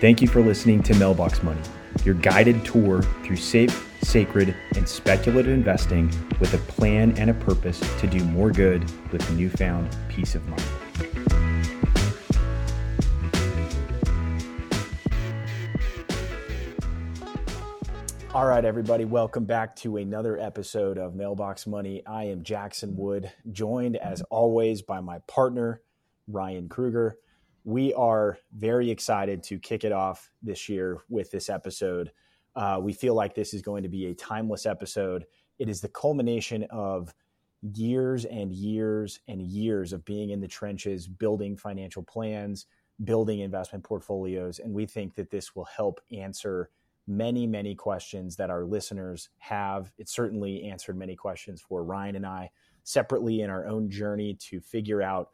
Thank you for listening to Mailbox Money, your guided tour through safe, sacred, and speculative investing with a plan and a purpose to do more good with newfound peace of mind. All right, everybody, welcome back to another episode of Mailbox Money. I am Jackson Wood, joined as always by my partner, Ryan Kruger. We are very excited to kick it off this year with this episode. Uh, we feel like this is going to be a timeless episode. It is the culmination of years and years and years of being in the trenches, building financial plans, building investment portfolios. And we think that this will help answer many, many questions that our listeners have. It certainly answered many questions for Ryan and I separately in our own journey to figure out,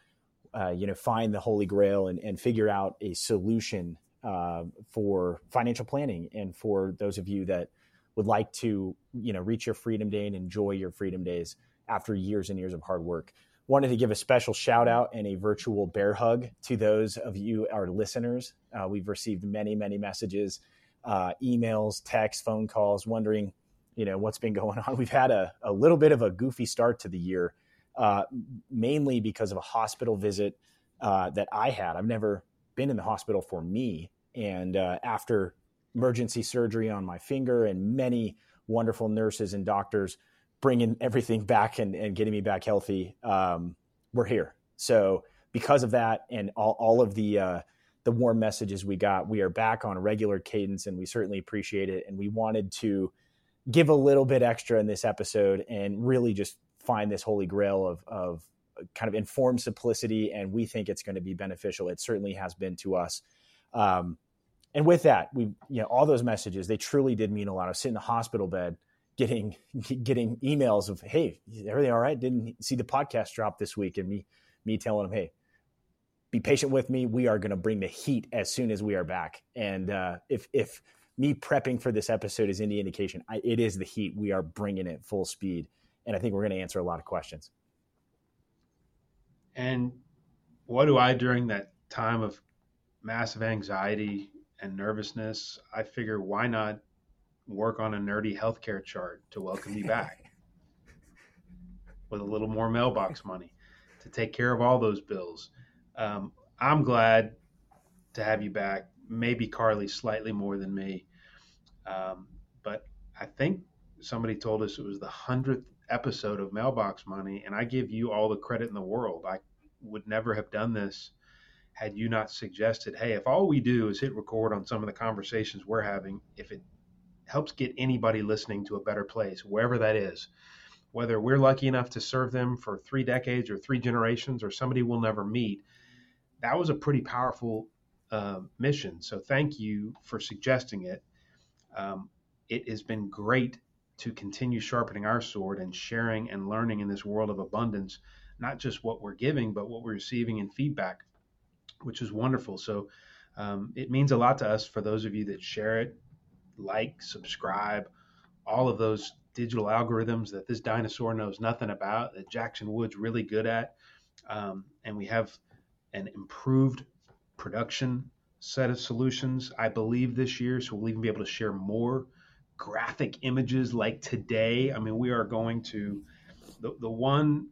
uh, you know, find the holy grail and, and figure out a solution uh, for financial planning and for those of you that would like to, you know, reach your freedom day and enjoy your freedom days after years and years of hard work. Wanted to give a special shout out and a virtual bear hug to those of you, our listeners. Uh, we've received many, many messages uh, emails, texts, phone calls, wondering, you know, what's been going on. We've had a, a little bit of a goofy start to the year, uh, mainly because of a hospital visit uh, that I had. I've never been in the hospital for me. And uh, after emergency surgery on my finger and many wonderful nurses and doctors bringing everything back and, and getting me back healthy, um, we're here. So because of that and all, all of the, uh, the warm messages we got. We are back on a regular cadence and we certainly appreciate it. And we wanted to give a little bit extra in this episode and really just find this holy grail of, of kind of informed simplicity. And we think it's going to be beneficial. It certainly has been to us. Um, and with that, we, you know, all those messages, they truly did mean a lot. I was sitting in the hospital bed getting, getting emails of, Hey, everything all right? Didn't see the podcast drop this week. And me, me telling them, Hey, be patient with me. We are going to bring the heat as soon as we are back. And uh, if if me prepping for this episode is any indication, I, it is the heat. We are bringing it full speed, and I think we're going to answer a lot of questions. And what do I during that time of massive anxiety and nervousness? I figure why not work on a nerdy healthcare chart to welcome me back with a little more mailbox money to take care of all those bills um, I'm glad to have you back. Maybe Carly slightly more than me, um, but I think somebody told us it was the hundredth episode of Mailbox Money, and I give you all the credit in the world. I would never have done this had you not suggested, hey, if all we do is hit record on some of the conversations we're having, if it helps get anybody listening to a better place, wherever that is, whether we're lucky enough to serve them for three decades or three generations or somebody we'll never meet, that was a pretty powerful uh, mission. So thank you for suggesting it. Um, it has been great to continue sharpening our sword and sharing and learning in this world of abundance, not just what we're giving, but what we're receiving in feedback, which is wonderful. So um, it means a lot to us for those of you that share it, like, subscribe, all of those digital algorithms that this dinosaur knows nothing about, that Jackson Wood's really good at. Um, and we have an improved production set of solutions, I believe, this year. So we'll even be able to share more graphic images like today. I mean, we are going to the, the one,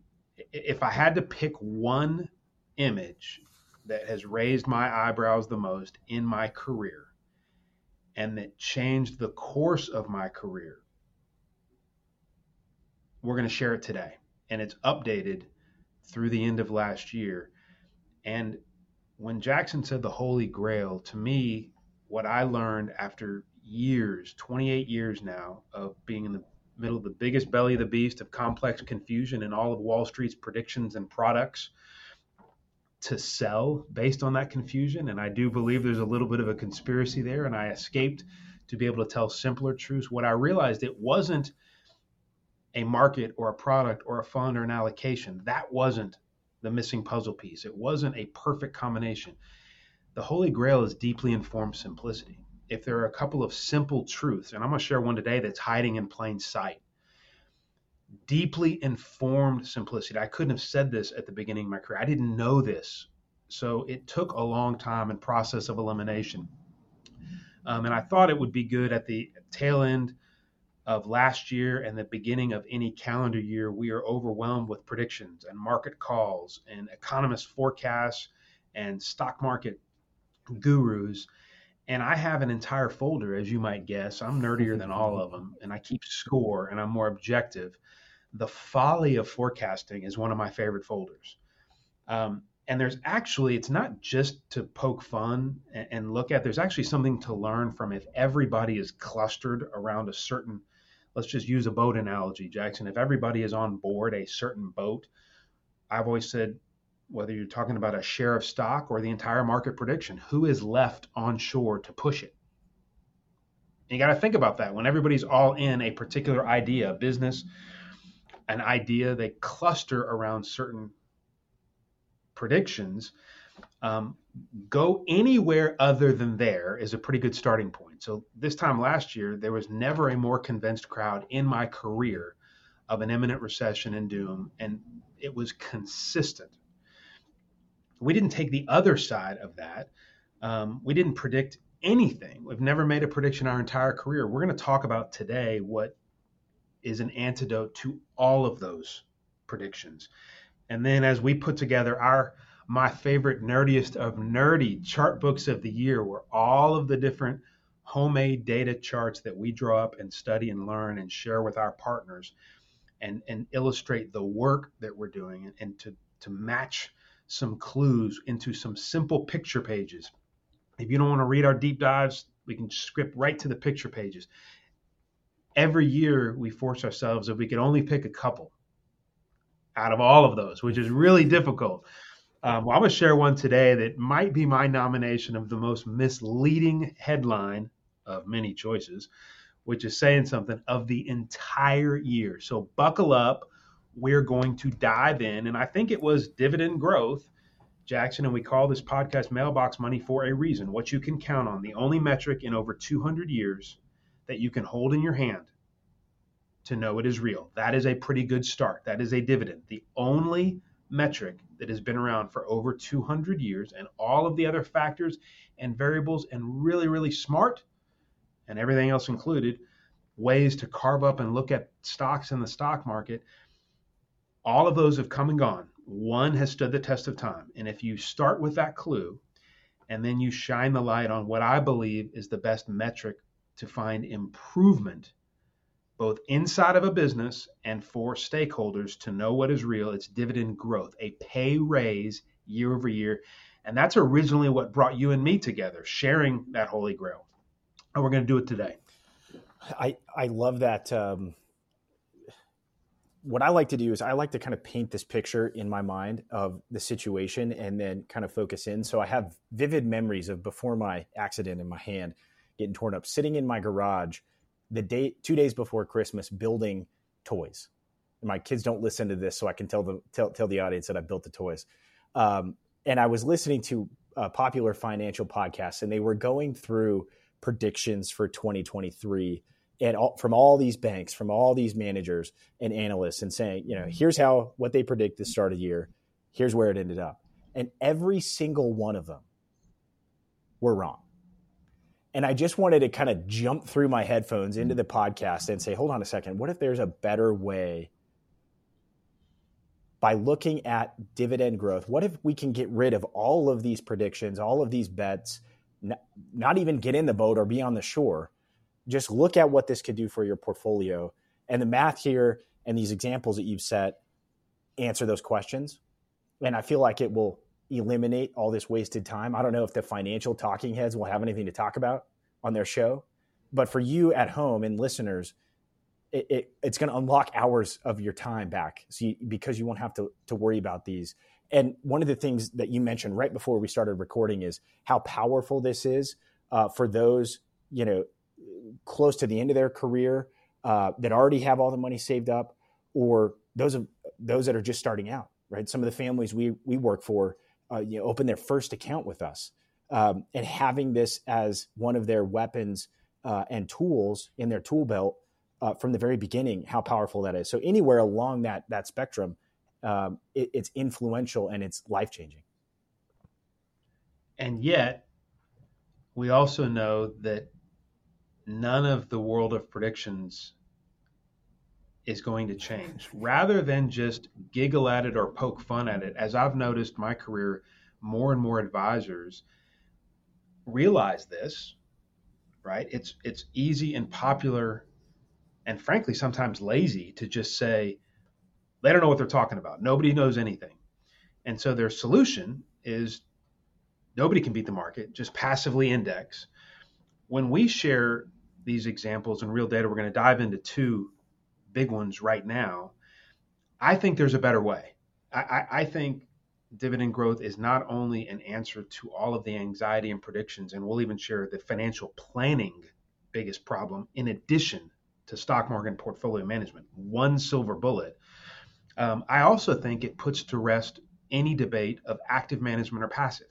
if I had to pick one image that has raised my eyebrows the most in my career and that changed the course of my career, we're going to share it today. And it's updated through the end of last year. And when Jackson said the Holy Grail, to me, what I learned after years, 28 years now, of being in the middle of the biggest belly of the beast of complex confusion in all of Wall Street's predictions and products to sell based on that confusion. And I do believe there's a little bit of a conspiracy there, and I escaped to be able to tell simpler truths. What I realized it wasn't a market or a product or a fund or an allocation. That wasn't the missing puzzle piece. It wasn't a perfect combination. The Holy Grail is deeply informed simplicity. If there are a couple of simple truths, and I'm going to share one today that's hiding in plain sight. Deeply informed simplicity. I couldn't have said this at the beginning of my career. I didn't know this. So it took a long time and process of elimination Um, and I thought it would be good at the tail end of last year and the beginning of any calendar year. We are overwhelmed with predictions and market calls and economist forecasts and stock market gurus. And I have an entire folder, as you might guess. I'm nerdier than all of them, and I keep score and I'm more objective. The folly of forecasting is one of my favorite folders. Um, and there's actually it's not just to poke fun and, and, look at there's actually something to learn from if everybody is clustered around a certain let's just use a boat analogy jackson if everybody is on board a certain boat i've always said whether you're talking about a share of stock or the entire market prediction who is left on shore to push it you got to think about that when everybody's all in a particular idea business an idea they cluster around certain predictions, um, go anywhere other than there is a pretty good starting point. So this time last year, there was never a more convinced crowd in my career of an imminent recession and doom, and it was consistent. We didn't take the other side of that. Um, we didn't predict anything. We've never made a prediction our entire career. We're going to talk about today what is an antidote to all of those predictions. And then as we put together our my favorite nerdiest of nerdy chart books of the year where all of the different homemade data charts that we draw up and study and learn and share with our partners and, and illustrate the work that we're doing and, and to, to match some clues into some simple picture pages. If you don't want to read our deep dives, we can script right to the picture pages. Every year we force ourselves if we could only pick a couple out of all of those, which is really difficult. Um, well, I'm going to share one today that might be my nomination of the most misleading headline of many choices, which is saying something of the entire year. So buckle up. We're going to dive in. And I think it was dividend growth, Jackson. And we call this podcast Mailbox Money for a reason. What you can count on, the only metric in over 200 years that you can hold in your hand to know it is real. That is a pretty good start. That is a dividend. The only metric that has been around for over 200 years, and all of the other factors and variables, and really, really smart, and everything else included, ways to carve up and look at stocks in the stock market, all of those have come and gone. One has stood the test of time. And if you start with that clue, and then you shine the light on what I believe is the best metric to find improvement both inside of a business and for stakeholders to know what is real. It's dividend growth, a pay raise year over year. And that's originally what brought you and me together, sharing that holy grail. And we're going to do it today. I, I love that. Um, what I like to do is I like to kind of paint this picture in my mind of the situation and then kind of focus in. So I have vivid memories of before my accident in my hand getting torn up, sitting in my garage – the day two days before Christmas building toys. My kids don't listen to this, so I can tell them tell, tell the audience that I built the toys. Um, and I was listening to a popular financial podcast, and they were going through predictions for 2023 and all, from all these banks, from all these managers and analysts, and saying, you know, here's how what they predict the start of the year, here's where it ended up, and every single one of them were wrong. And I just wanted to kind of jump through my headphones into the podcast and say, hold on a second, what if there's a better way by looking at dividend growth? What if we can get rid of all of these predictions, all of these bets, not even get in the boat or be on the shore? Just look at what this could do for your portfolio. And the math here and these examples that you've set answer those questions. And I feel like it will eliminate all this wasted time. I don't know if the financial talking heads will have anything to talk about on their show, but for you at home and listeners, it, it, it's going to unlock hours of your time back so you, because you won't have to, to worry about these. And one of the things that you mentioned right before we started recording is how powerful this is uh, for those, you know, close to the end of their career uh, that already have all the money saved up or those of those that are just starting out, right? Some of the families we, we work for, uh, you know, open their first account with us, um, and having this as one of their weapons uh, and tools in their tool belt uh, from the very beginning, how powerful that is. So anywhere along that that spectrum, um, it, it's influential and it's life changing. And yet, we also know that none of the world of predictions is going to change. Rather than just giggle at it or poke fun at it, as I've noticed my career, more and more advisors realize this, right? It's it's easy and popular and frankly sometimes lazy to just say they don't know what they're talking about. Nobody knows anything. And so their solution is nobody can beat the market, just passively index. When we share these examples and real data, we're going to dive into two big ones right now. I think there's a better way. I, I, I think dividend growth is not only an answer to all of the anxiety and predictions, and we'll even share the financial planning biggest problem in addition to stock market portfolio management, one silver bullet. Um, I also think it puts to rest any debate of active management or passive.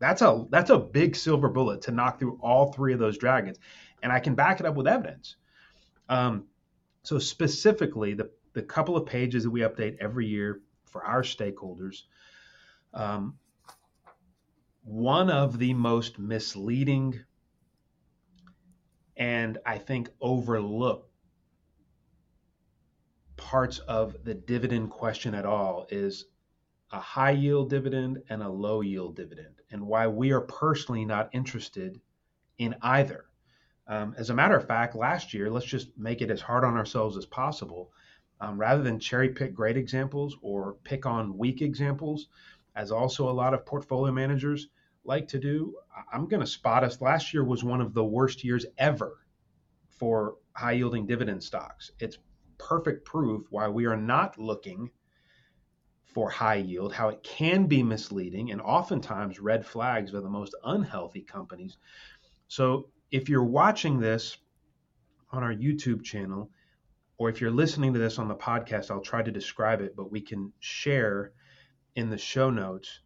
That's a that's a big silver bullet to knock through all three of those dragons, and I can back it up with evidence. Um, so specifically, the the couple of pages that we update every year for our stakeholders, um, one of the most misleading and I think overlooked parts of the dividend question at all is a high yield dividend and a low yield dividend, and why we are personally not interested in either. Um, as a matter of fact, last year, let's just make it as hard on ourselves as possible. Um, rather than cherry pick great examples or pick on weak examples, as also a lot of portfolio managers like to do, I'm going to spot us. Last year was one of the worst years ever for high yielding dividend stocks. It's perfect proof why we are not looking for high yield, how it can be misleading, and oftentimes red flags are the most unhealthy companies. So if you're watching this on our YouTube channel, or if you're listening to this on the podcast, I'll try to describe it, but we can share in the show notes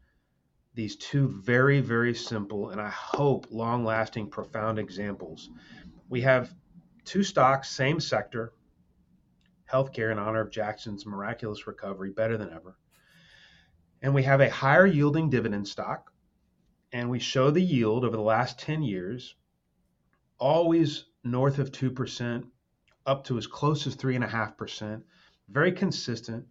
these two very, very simple and I hope long lasting, profound examples. We have two stocks, same sector, healthcare in honor of Jackson's miraculous recovery, better than ever and we have a higher yielding dividend stock, and we show the yield over the last 10 years, always north of 2%, up to as close as 3.5%, very consistent.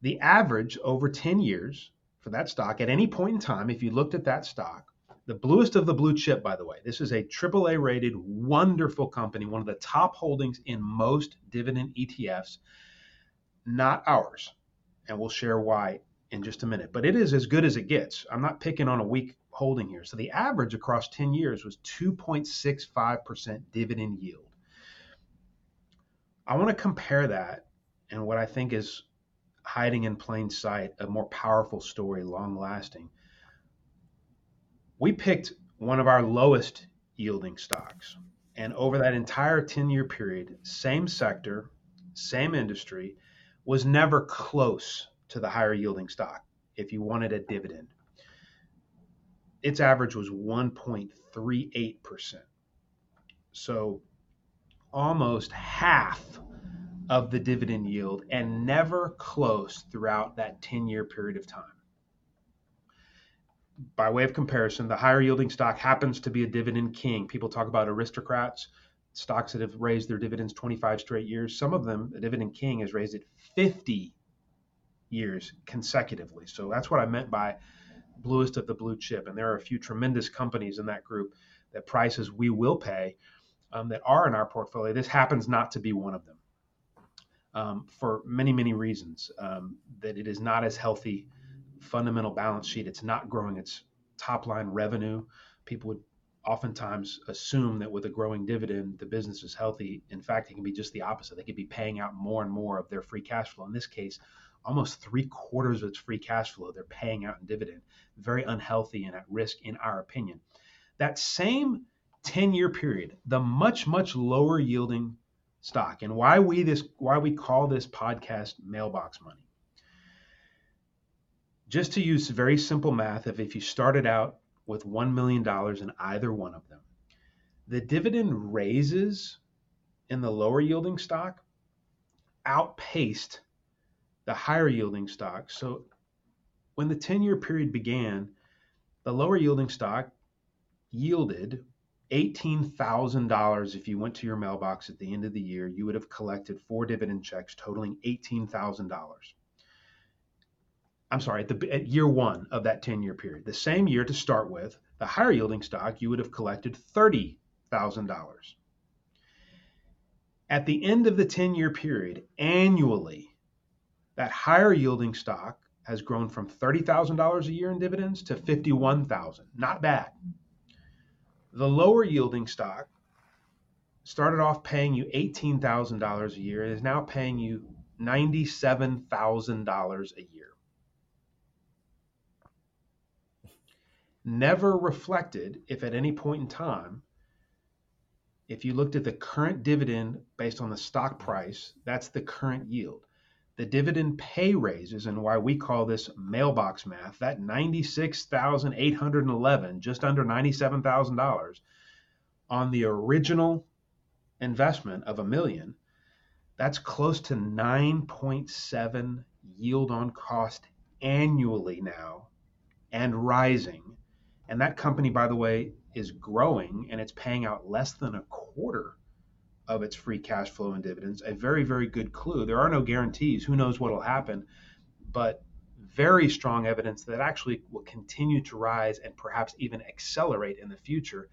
The average over 10 years for that stock at any point in time, if you looked at that stock, the bluest of the blue chip, by the way, this is a AAA rated, wonderful company, one of the top holdings in most dividend ETFs, not ours. And we'll share why in just a minute, but it is as good as it gets. I'm not picking on a weak holding here. So the average across 10 years was 2.65% dividend yield. I want to compare that and what I think is hiding in plain sight, a more powerful story, long lasting. We picked one of our lowest yielding stocks. And over that entire 10 year period, same sector, same industry, was never close to the higher yielding stock if you wanted a dividend. Its average was 1.38%. So almost half of the dividend yield and never close throughout that 10 year period of time. By way of comparison, the higher yielding stock happens to be a dividend king. People talk about aristocrats, stocks that have raised their dividends 25 straight years. Some of them, the dividend king has raised it 50 years consecutively. So that's what I meant by bluest of the blue chip. And there are a few tremendous companies in that group that prices we will pay um, that are in our portfolio. This happens not to be one of them um, for many, many reasons. Um, that it is not as healthy fundamental balance sheet. It's not growing its top line revenue. People would oftentimes assume that with a growing dividend, the business is healthy. In fact, it can be just the opposite. They could be paying out more and more of their free cash flow. In this case, almost three quarters of its free cash flow they're paying out in dividend. Very unhealthy and at risk, in our opinion. That same 10 year period, the much, much lower yielding stock, and why we this why we call this podcast mailbox money. Just to use very simple math, if, if you started out with $1 million in either one of them, the dividend raises in the lower yielding stock outpaced the higher yielding stocks. So when the 10 year period began, the lower yielding stock yielded $18,000 if you went to your mailbox at the end of the year, you would have collected four dividend checks totaling $18,000. I'm sorry, at, the, at year one of that 10 year period. The same year to start with, the higher yielding stock, you would have collected $30,000. At the end of the 10 year period, annually, that higher yielding stock has grown from $30,000 a year in dividends to 51,000. Not bad. The lower yielding stock started off paying you $18,000 a year and is now paying you $97,000 a year. Never reflected if at any point in time, if you looked at the current dividend based on the stock price, that's the current yield the dividend pay raises and why we call this mailbox math, that 96,811, just under $97,000 on the original investment of a million, that's close to 9.7 yield on cost annually now and rising. And that company, by the way, is growing and it's paying out less than a quarter of its free cash flow and dividends. A very, very good clue. There are no guarantees. Who knows what will happen? But very strong evidence that actually will continue to rise and perhaps even accelerate in the future.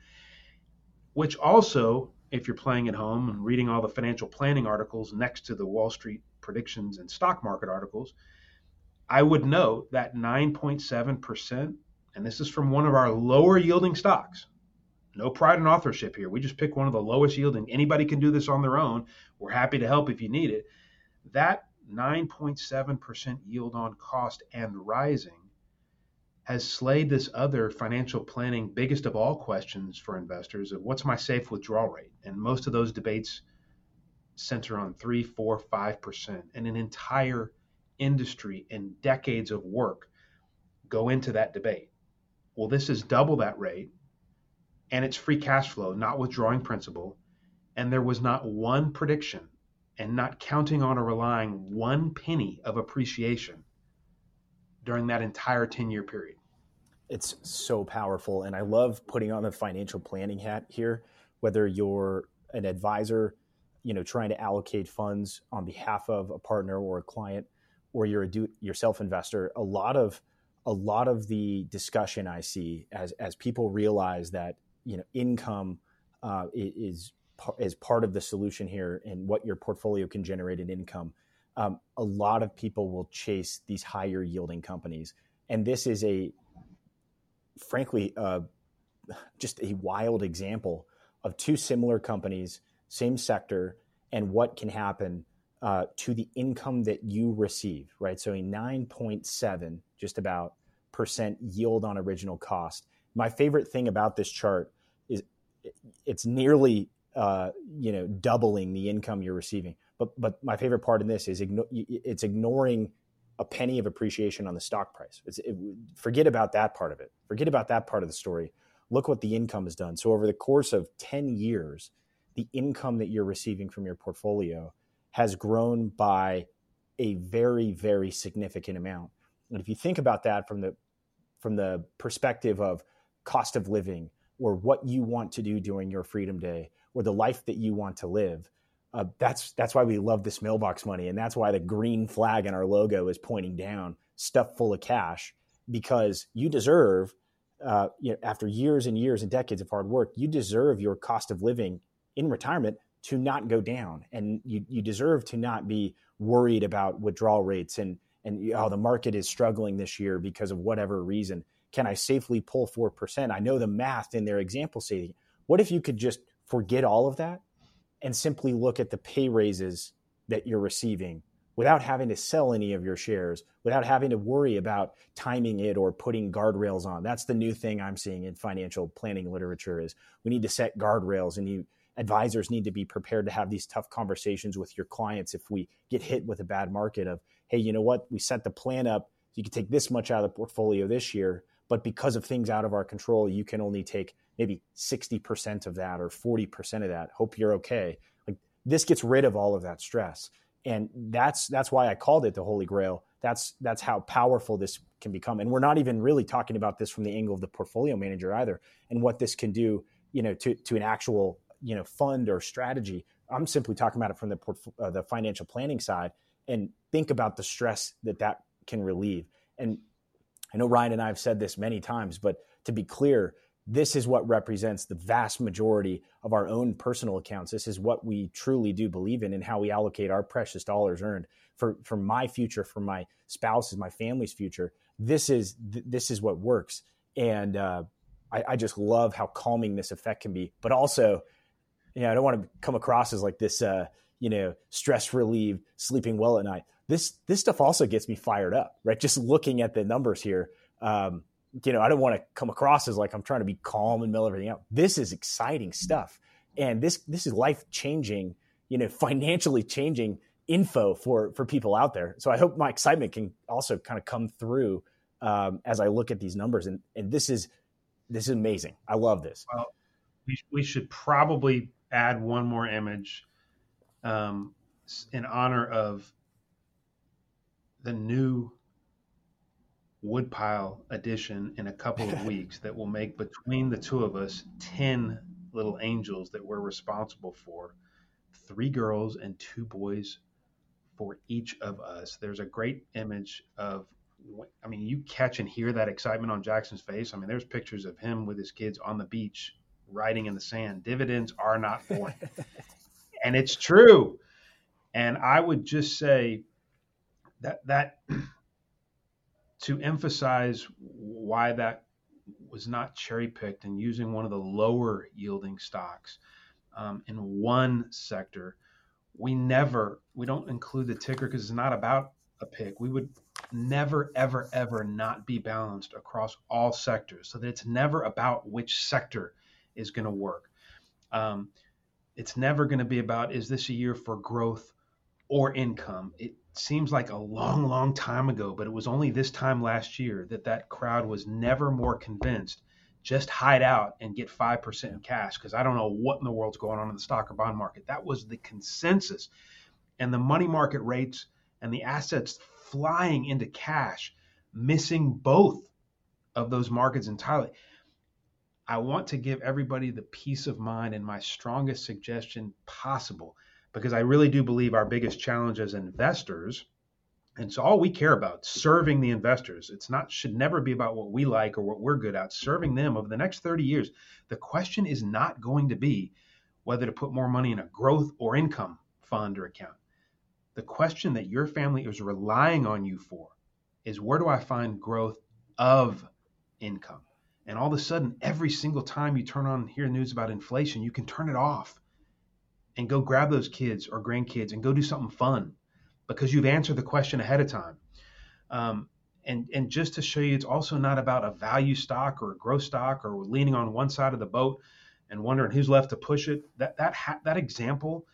Which also, if you're playing at home and reading all the financial planning articles next to the Wall Street predictions and stock market articles, I would note that 9.7%, and this is from one of our lower yielding stocks, no pride in authorship here. We just pick one of the lowest yielding. Anybody can do this on their own. We're happy to help if you need it. That 9.7% yield on cost and rising has slayed this other financial planning biggest of all questions for investors of what's my safe withdrawal rate? And most of those debates center on three, four, five percent. And an entire industry and decades of work go into that debate. Well, this is double that rate and it's free cash flow, not withdrawing principal. And there was not one prediction and not counting on or relying one penny of appreciation during that entire 10 year period. It's so powerful. And I love putting on the financial planning hat here, whether you're an advisor, you know, trying to allocate funds on behalf of a partner or a client, or you're a do yourself investor. A lot of a lot of the discussion I see as as people realize that you know income uh, is is part of the solution here and what your portfolio can generate in income. Um, a lot of people will chase these higher yielding companies, and this is a frankly uh, just a wild example of two similar companies, same sector, and what can happen uh, to the income that you receive. Right, so a nine point seven, just about percent yield on original cost. My favorite thing about this chart it's nearly uh, you know doubling the income you're receiving. But but my favorite part in this is igno- it's ignoring a penny of appreciation on the stock price. It, forget about that part of it. Forget about that part of the story. Look what the income has done. So over the course of ten years, the income that you're receiving from your portfolio has grown by a very very significant amount. And if you think about that from the from the perspective of cost of living, or what you want to do during your freedom day or the life that you want to live. Uh, that's that's why we love this mailbox money, and that's why the green flag in our logo is pointing down, stuffed full of cash, because you deserve, uh, you know, after years and years and decades of hard work, you deserve your cost of living in retirement to not go down, and you you deserve to not be worried about withdrawal rates and and oh the market is struggling this year because of whatever reason can I safely pull 4%? I know the math in their example say, what if you could just forget all of that and simply look at the pay raises that you're receiving without having to sell any of your shares, without having to worry about timing it or putting guardrails on. That's the new thing I'm seeing in financial planning literature is we need to set guardrails and you advisors need to be prepared to have these tough conversations with your clients if we get hit with a bad market of, hey, you know what? We set the plan up you can take this much out of the portfolio this year, but because of things out of our control, you can only take maybe 60% of that or 40% of that. Hope you're okay. Like this gets rid of all of that stress. And that's that's why I called it the Holy Grail. That's that's how powerful this can become. And we're not even really talking about this from the angle of the portfolio manager either, and what this can do you know, to to an actual you know fund or strategy. I'm simply talking about it from the uh, the financial planning side, and think about the stress that that can relieve. And I know Ryan and I have said this many times, but to be clear, this is what represents the vast majority of our own personal accounts. This is what we truly do believe in and how we allocate our precious dollars earned for, for my future, for my spouse's, my family's future. This is, this is what works. And, uh, I, I, just love how calming this effect can be, but also, you know, I don't want to come across as like this, uh, you know, stress relieved, sleeping well at night. This, this stuff also gets me fired up, right? Just looking at the numbers here. Um, you know, I don't want to come across as like I'm trying to be calm and mill everything out. This is exciting stuff. And this this is life changing, you know, financially changing info for for people out there. So I hope my excitement can also kind of come through um, as I look at these numbers. And and this is this is amazing. I love this. Well, we, we should probably add one more image um, in honor of the new woodpile addition in a couple of weeks that will make between the two of us 10 little angels that we're responsible for three girls and two boys for each of us. There's a great image of i mean you catch and hear that excitement on jackson's face. I mean there's pictures of him with his kids on the beach riding in the sand. Dividends are not born and it's true. And i would just say that that to emphasize why that was not cherry picked and using one of the lower yielding stocks um, in one sector, we never we don't include the ticker because it's not about a pick. We would never ever ever not be balanced across all sectors, so that it's never about which sector is going to work. Um, it's never going to be about is this a year for growth or income. It seems like a long, long time ago, but it was only this time last year that that crowd was never more convinced. Just hide out and get 5% in cash because I don't know what in the world's going on in the stock or bond market. That was the consensus. And the money market rates and the assets flying into cash, missing both of those markets entirely. I want to give everybody the peace of mind and my strongest suggestion possible because I really do believe our biggest challenge as investors, and so all we care about, serving the investors. It's not should never be about what we like or what we're good at. Serving them over the next 30 years. The question is not going to be whether to put more money in a growth or income fund or account. The question that your family is relying on you for is where do I find growth of income? And all of a sudden, every single time you turn on hear news about inflation, you can turn it off and go grab those kids or grandkids and go do something fun because you've answered the question ahead of time. Um, and and just to show you, it's also not about a value stock or a growth stock or leaning on one side of the boat and wondering who's left to push it. That that ha- that example.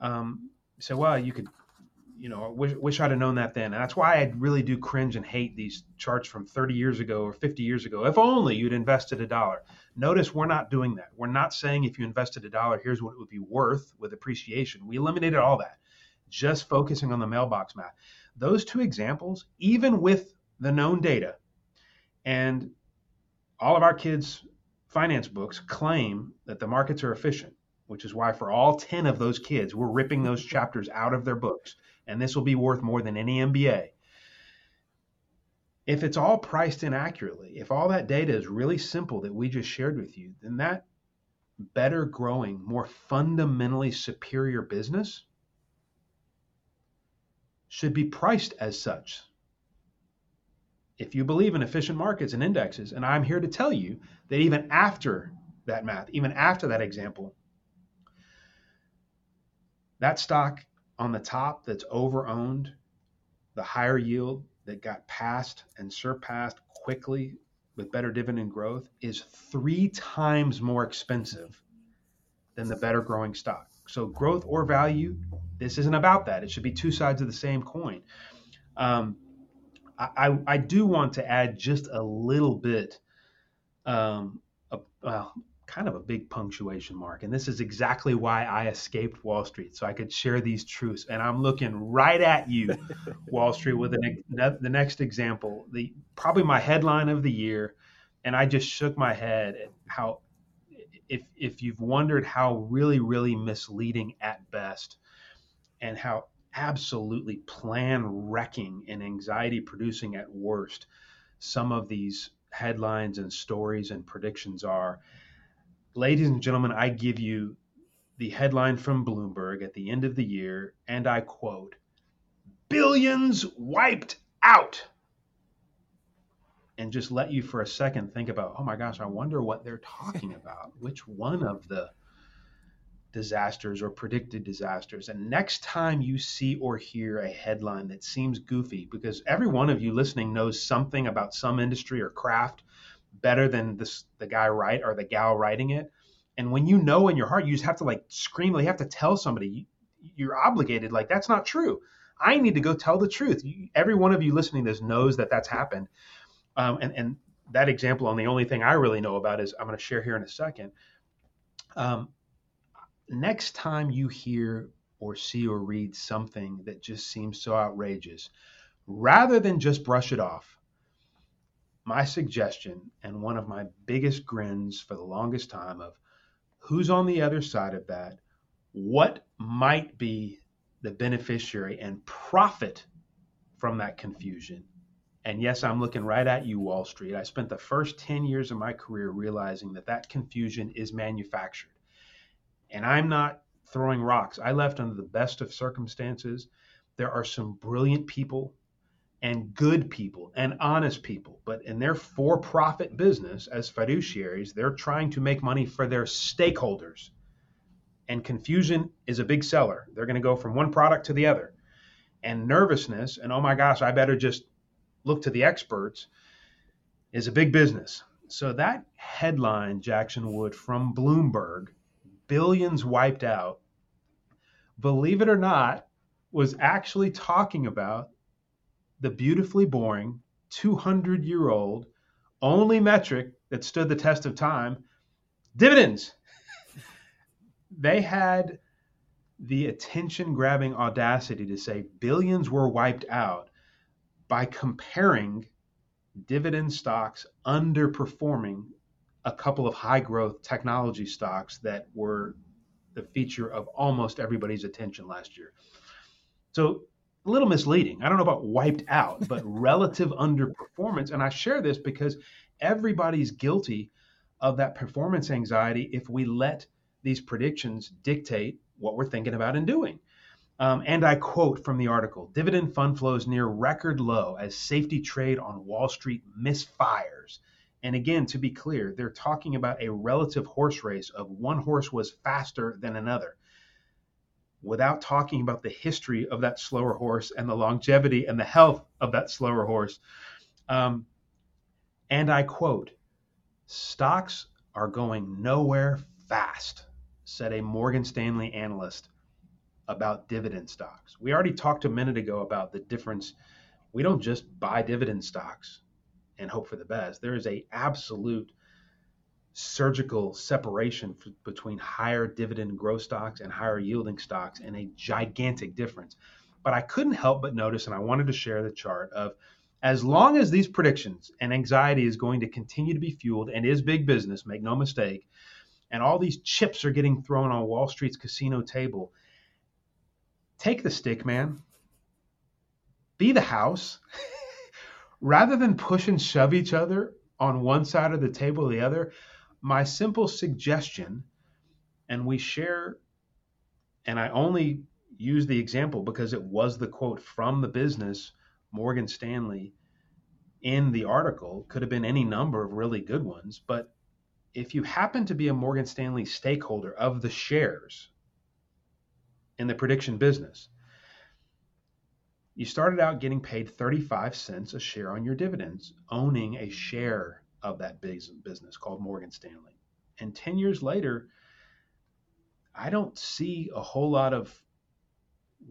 Um, so well, you could you know, wish, wish I'd have known that then. And that's why I really do cringe and hate these charts from 30 years ago or 50 years ago. If only you'd invested a dollar. Notice we're not doing that. We're not saying if you invested a dollar, here's what it would be worth with appreciation. We eliminated all that, just focusing on the mailbox math. Those two examples, even with the known data, and all of our kids' finance books claim that the markets are efficient, which is why for all 10 of those kids, we're ripping those chapters out of their books and this will be worth more than any MBA. If it's all priced inaccurately, if all that data is really simple that we just shared with you, then that better growing, more fundamentally superior business should be priced as such. If you believe in efficient markets and indexes, and I'm here to tell you that even after that math, even after that example, that stock on the top that's overowned, the higher yield that got passed and surpassed quickly with better dividend growth is three times more expensive than the better growing stock. So, growth or value, this isn't about that. It should be two sides of the same coin. Um, I, I, do want to add just a little bit, um, of, well, kind of a big punctuation mark. And this is exactly why I escaped Wall Street, so I could share these truths. And I'm looking right at you, Wall Street, with the, the next example, the probably my headline of the year. And I just shook my head at how if if you've wondered how really really misleading at best and how absolutely plan wrecking and anxiety producing at worst some of these headlines and stories and predictions are ladies and gentlemen i give you the headline from bloomberg at the end of the year and i quote billions wiped out and just let you for a second think about, oh my gosh, I wonder what they're talking about. Which one of the disasters or predicted disasters? And next time you see or hear a headline that seems goofy, because every one of you listening knows something about some industry or craft better than this, the guy write or the gal writing it. And when you know in your heart, you just have to like scream, you have to tell somebody, you're obligated. Like, that's not true. I need to go tell the truth. Every one of you listening to this knows that that's happened. Um, and, and that example on the only thing I really know about is I'm going to share here in a second. Um, next time you hear or see or read something that just seems so outrageous, rather than just brush it off, my suggestion and one of my biggest grins for the longest time of who's on the other side of that, what might be the beneficiary and profit from that confusion, and yes, I'm looking right at you, Wall Street. I spent the first 10 years of my career realizing that that confusion is manufactured. And I'm not throwing rocks. I left under the best of circumstances. There are some brilliant people and good people and honest people, but in their for profit business as fiduciaries, they're trying to make money for their stakeholders. And confusion is a big seller. They're going to go from one product to the other. And nervousness, and oh my gosh, I better just look to the experts is a big business. So that headline, Jackson Wood from Bloomberg, billions wiped out, believe it or not, was actually talking about the beautifully boring 200 year old only metric that stood the test of time dividends. they had the attention grabbing audacity to say billions were wiped out by comparing dividend stocks underperforming a couple of high growth technology stocks that were the feature of almost everybody's attention last year. So a little misleading. I don't know about wiped out, but relative underperformance. And I share this because everybody's guilty of that performance anxiety if we let these predictions dictate what we're thinking about and doing. Um, and I quote from the article dividend fund flows near record low as safety trade on Wall Street misfires. And again, to be clear, they're talking about a relative horse race of one horse was faster than another without talking about the history of that slower horse and the longevity and the health of that slower horse. Um, and I quote, stocks are going nowhere fast, said a Morgan Stanley analyst about dividend stocks. We already talked a minute ago about the difference. We don't just buy dividend stocks and hope for the best. There is a absolute surgical separation f- between higher dividend growth stocks and higher yielding stocks and a gigantic difference. But I couldn't help but notice, and I wanted to share the chart of as long as these predictions and anxiety is going to continue to be fueled and is big business, make no mistake, and all these chips are getting thrown on Wall Street's casino table, take the stick, man. Be the house. Rather than push and shove each other on one side of the table or the other, my simple suggestion, and we share, and I only use the example because it was the quote from the business, Morgan Stanley, in the article. Could have been any number of really good ones. But if you happen to be a Morgan Stanley stakeholder of the shares, in the prediction business. You started out getting paid 35 cents a share on your dividends, owning a share of that business called Morgan Stanley. And 10 years later, I don't see a whole lot of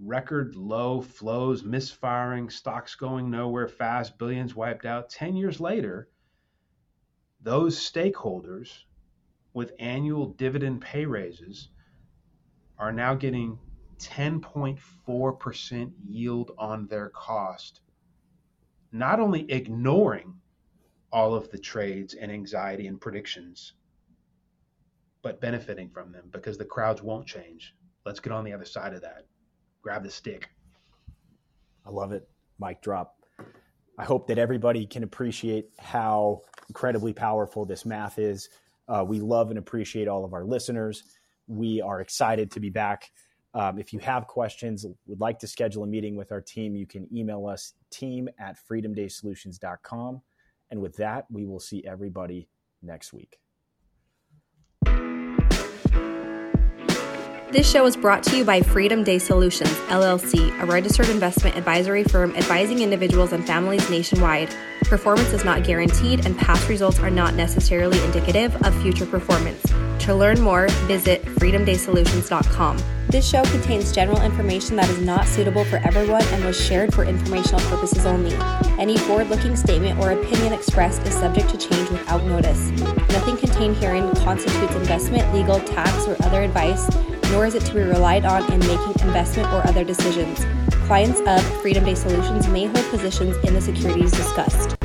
record low flows, misfiring, stocks going nowhere fast, billions wiped out. 10 years later, those stakeholders with annual dividend pay raises are now getting 10.4% yield on their cost, not only ignoring all of the trades and anxiety and predictions, but benefiting from them because the crowds won't change. Let's get on the other side of that. Grab the stick. I love it. Mic drop. I hope that everybody can appreciate how incredibly powerful this math is. Uh, we love and appreciate all of our listeners. We are excited to be back. Um, if you have questions, would like to schedule a meeting with our team, you can email us team at freedomdaysolutions.com. And with that, we will see everybody next week. This show is brought to you by Freedom Day Solutions, LLC, a registered investment advisory firm advising individuals and families nationwide. Performance is not guaranteed, and past results are not necessarily indicative of future performance. To learn more, visit freedomdaysolutions.com. This show contains general information that is not suitable for everyone and was shared for informational purposes only. Any forward looking statement or opinion expressed is subject to change without notice. Nothing contained herein constitutes investment, legal, tax, or other advice nor is it to be relied on in making investment or other decisions. Clients of Freedom Day Solutions may hold positions in the securities discussed.